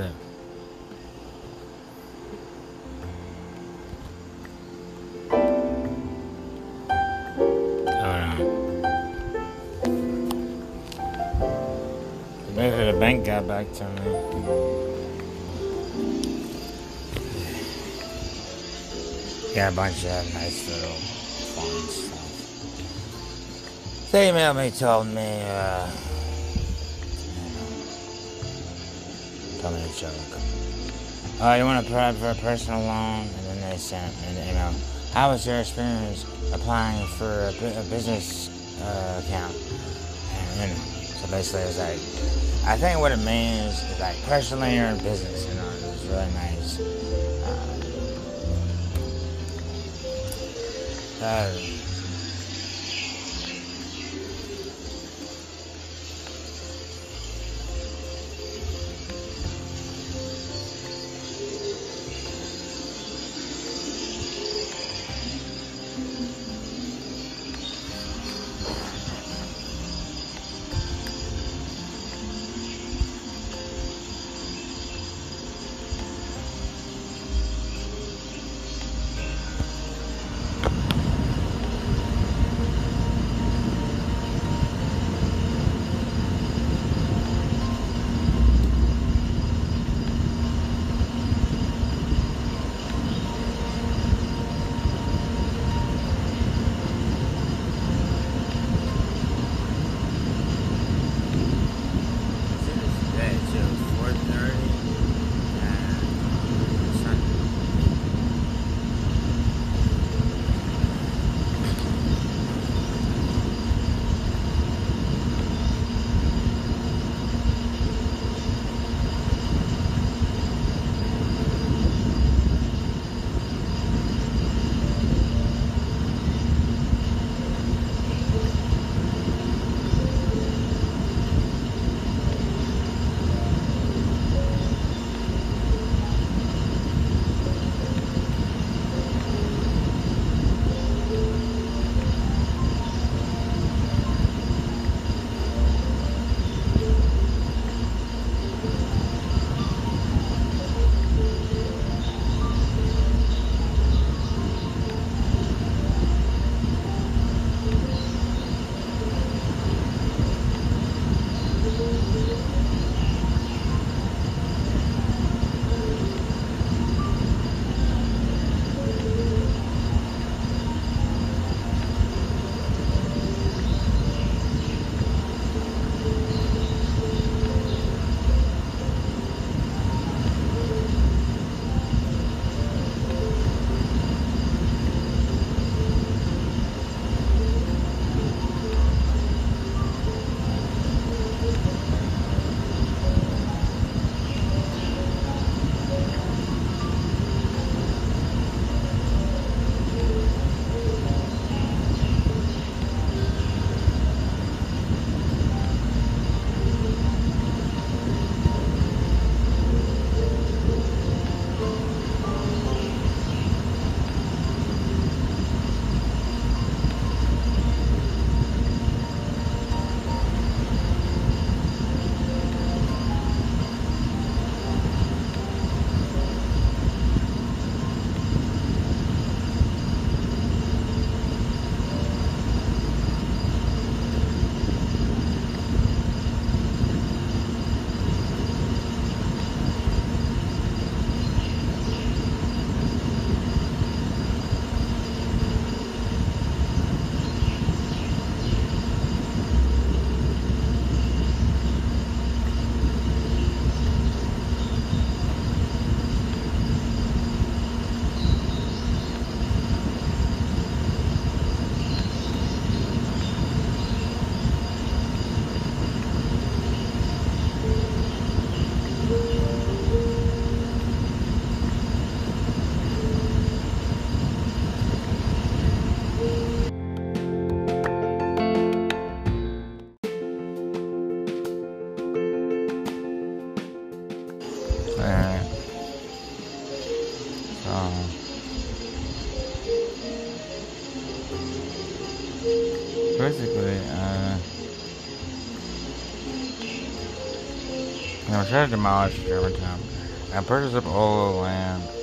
Hold the bank got back to me. Got a bunch of nice little fun stuff. They emailed me, told me, uh, told me a joke. Oh, you want to apply for a personal loan? And then they sent an email. How was your experience applying for a, a business uh, account? And so basically, it's like, I think what it means is like personally or in business. You know, it was really nice. Um, uh, Basically, uh. You know, try to demolish Germantown and purchase up all the land.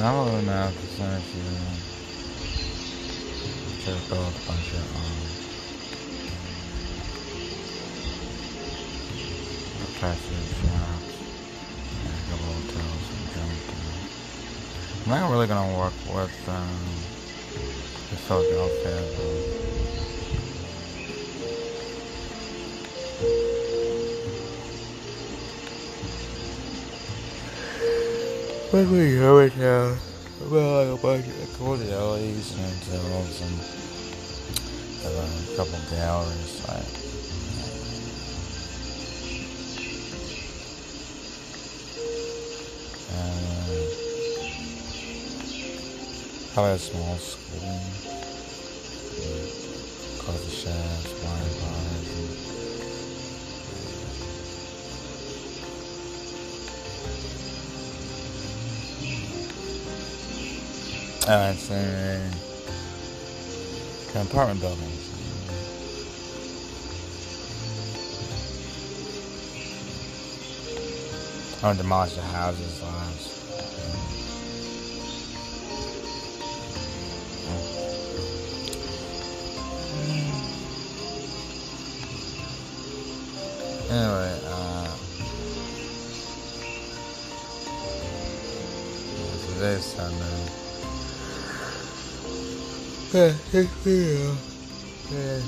Now to a bunch of um shops and a couple hotels and junk. I'm not really gonna work with um the outfit though. What we go right now? Well, I like a bunch of cordiales and uh, some uh, a couple galleries like. Uh, probably a small school, coffee shops, wine bars, Uh, it's uh, apartment buildings. I want to demolish the houses last. Anyway, uh, today's Sunday. Yeah, yeah. Yeah.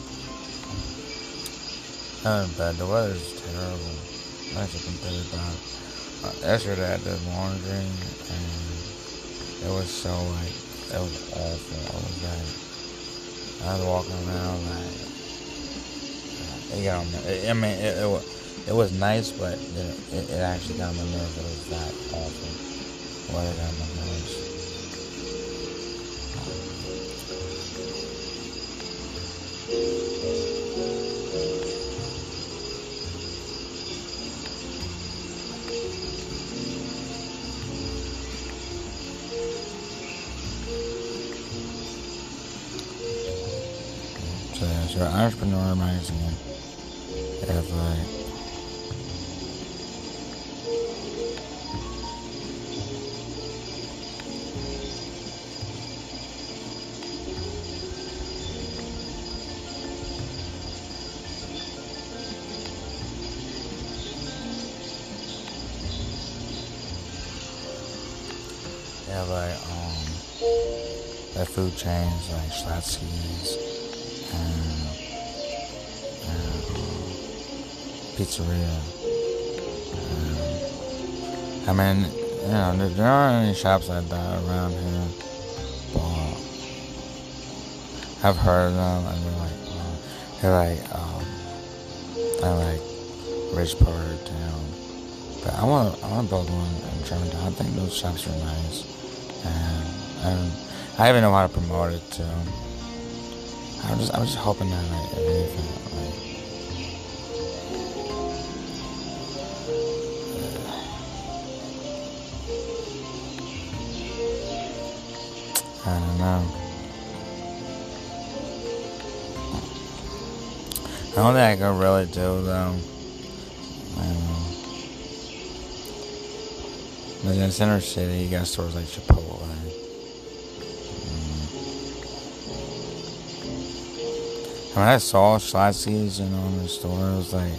Not bad. The weather's terrible. Actually, completely bad. Uh, yesterday I did laundry and it was so like it was awful. I was like I was walking around like you know, I mean, it, it, it was nice, but it, it actually got my nerves. It was that awful. What it got on my nerves. So Entrepreneur Magazine. They have like They have like um their food chains like Schlotzsky's and, and pizzeria. And, I mean, you know, there, there aren't any shops like that around here, but I've heard of them and they're like, uh, they're like, um, I like rich part of town. But I want, I want to build one in Germantown. I think those shops are nice, and um, I even know how to promote it too. I'm just, I'm just hoping that like anything, I don't know. I don't think I could really do though. I don't know. But in center city, you got stores like Chipotle. Mm. When I saw Schlotzsky's, you know, in the store, it was like,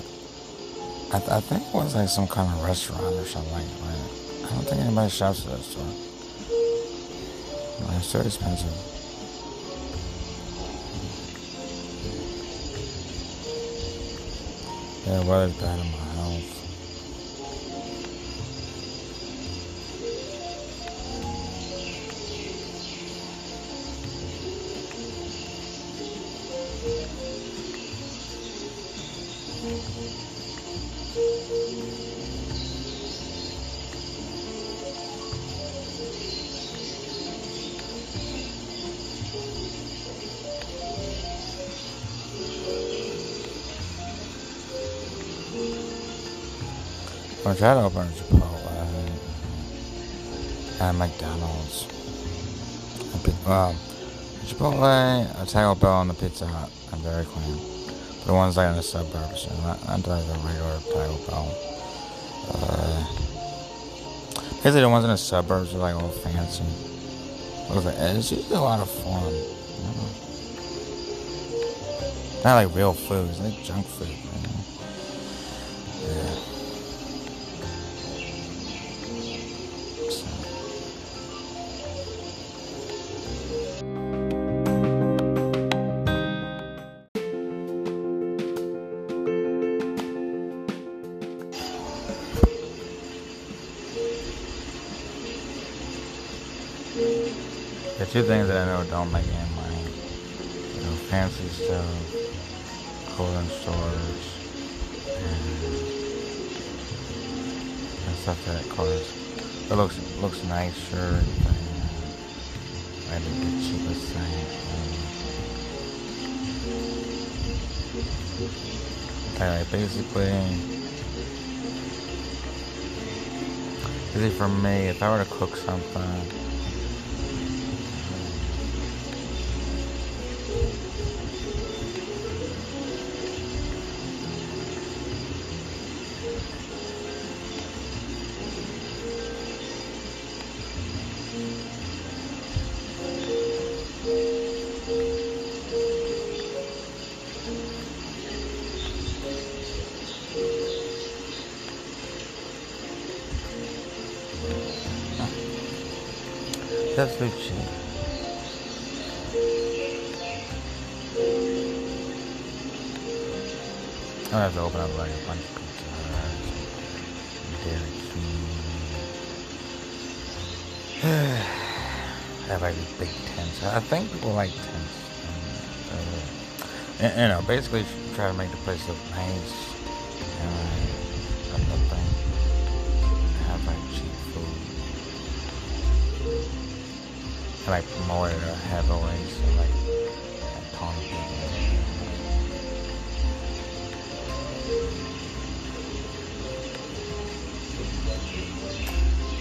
I, th- I think it was like some kind of restaurant or something like that. I don't think anybody shops at that store. It's so expensive. Yeah, weather's bad in my house. I tried to open a Chipotle and McDonald's. A Well, Chipotle, a Taco Bell, and the Pizza Hut I'm very clean. But the ones like in the suburbs, know, not, not like the regular Taco Bell. Uh, basically, the ones in the suburbs are like all fancy. It's usually a lot of fun. Not like real food, it's like junk food. Two things that I know don't make any money, you know, fancy stuff, clothing stores, and, and stuff that costs. It looks looks nice, sure. But, uh, maybe the cheapest thing. Like basically, basically for me, if I were to cook something. That's cheap. I have to open up a. I have like big tents. I think people like tents. Uh, you know, basically try to make the place look nice. Like have always like people.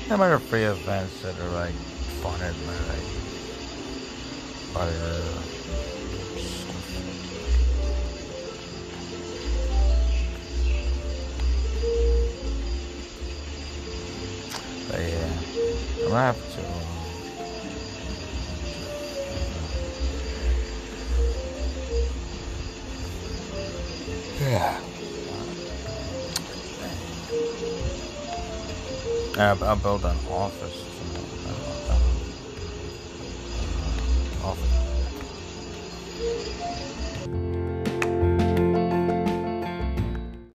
There might free events that are like funded by like uh, But yeah, I'm gonna have to. Yeah. I, I built an office. Office.